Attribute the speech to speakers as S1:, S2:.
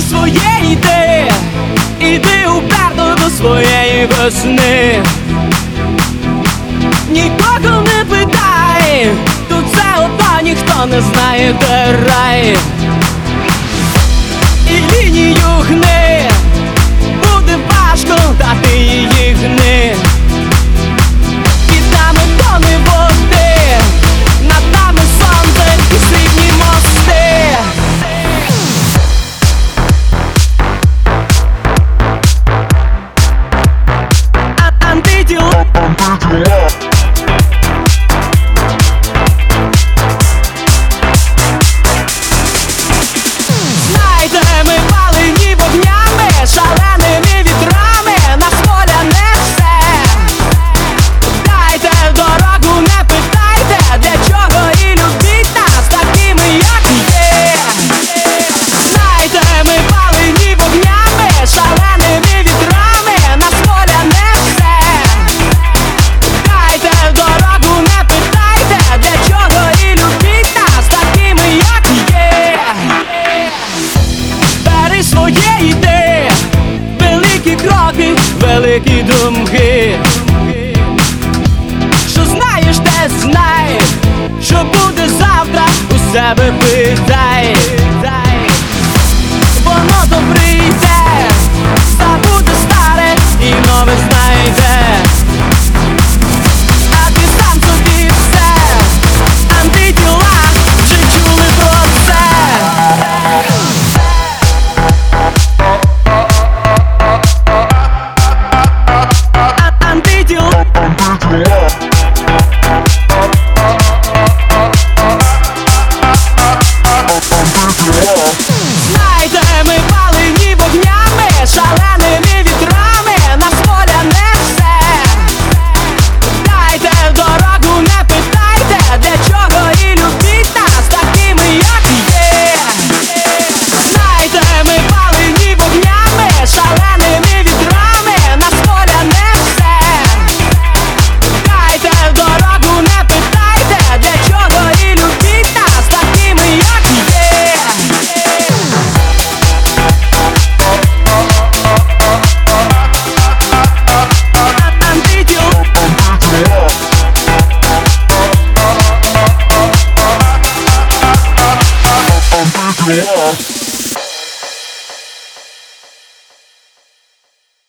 S1: ти своє йди, іди уперто до своєї весни. Нікого не питай, тут це одно ніхто не знає де рай. кроки, великі думки. Що знаєш, те знай, що буде завтра у себе питай. the wall.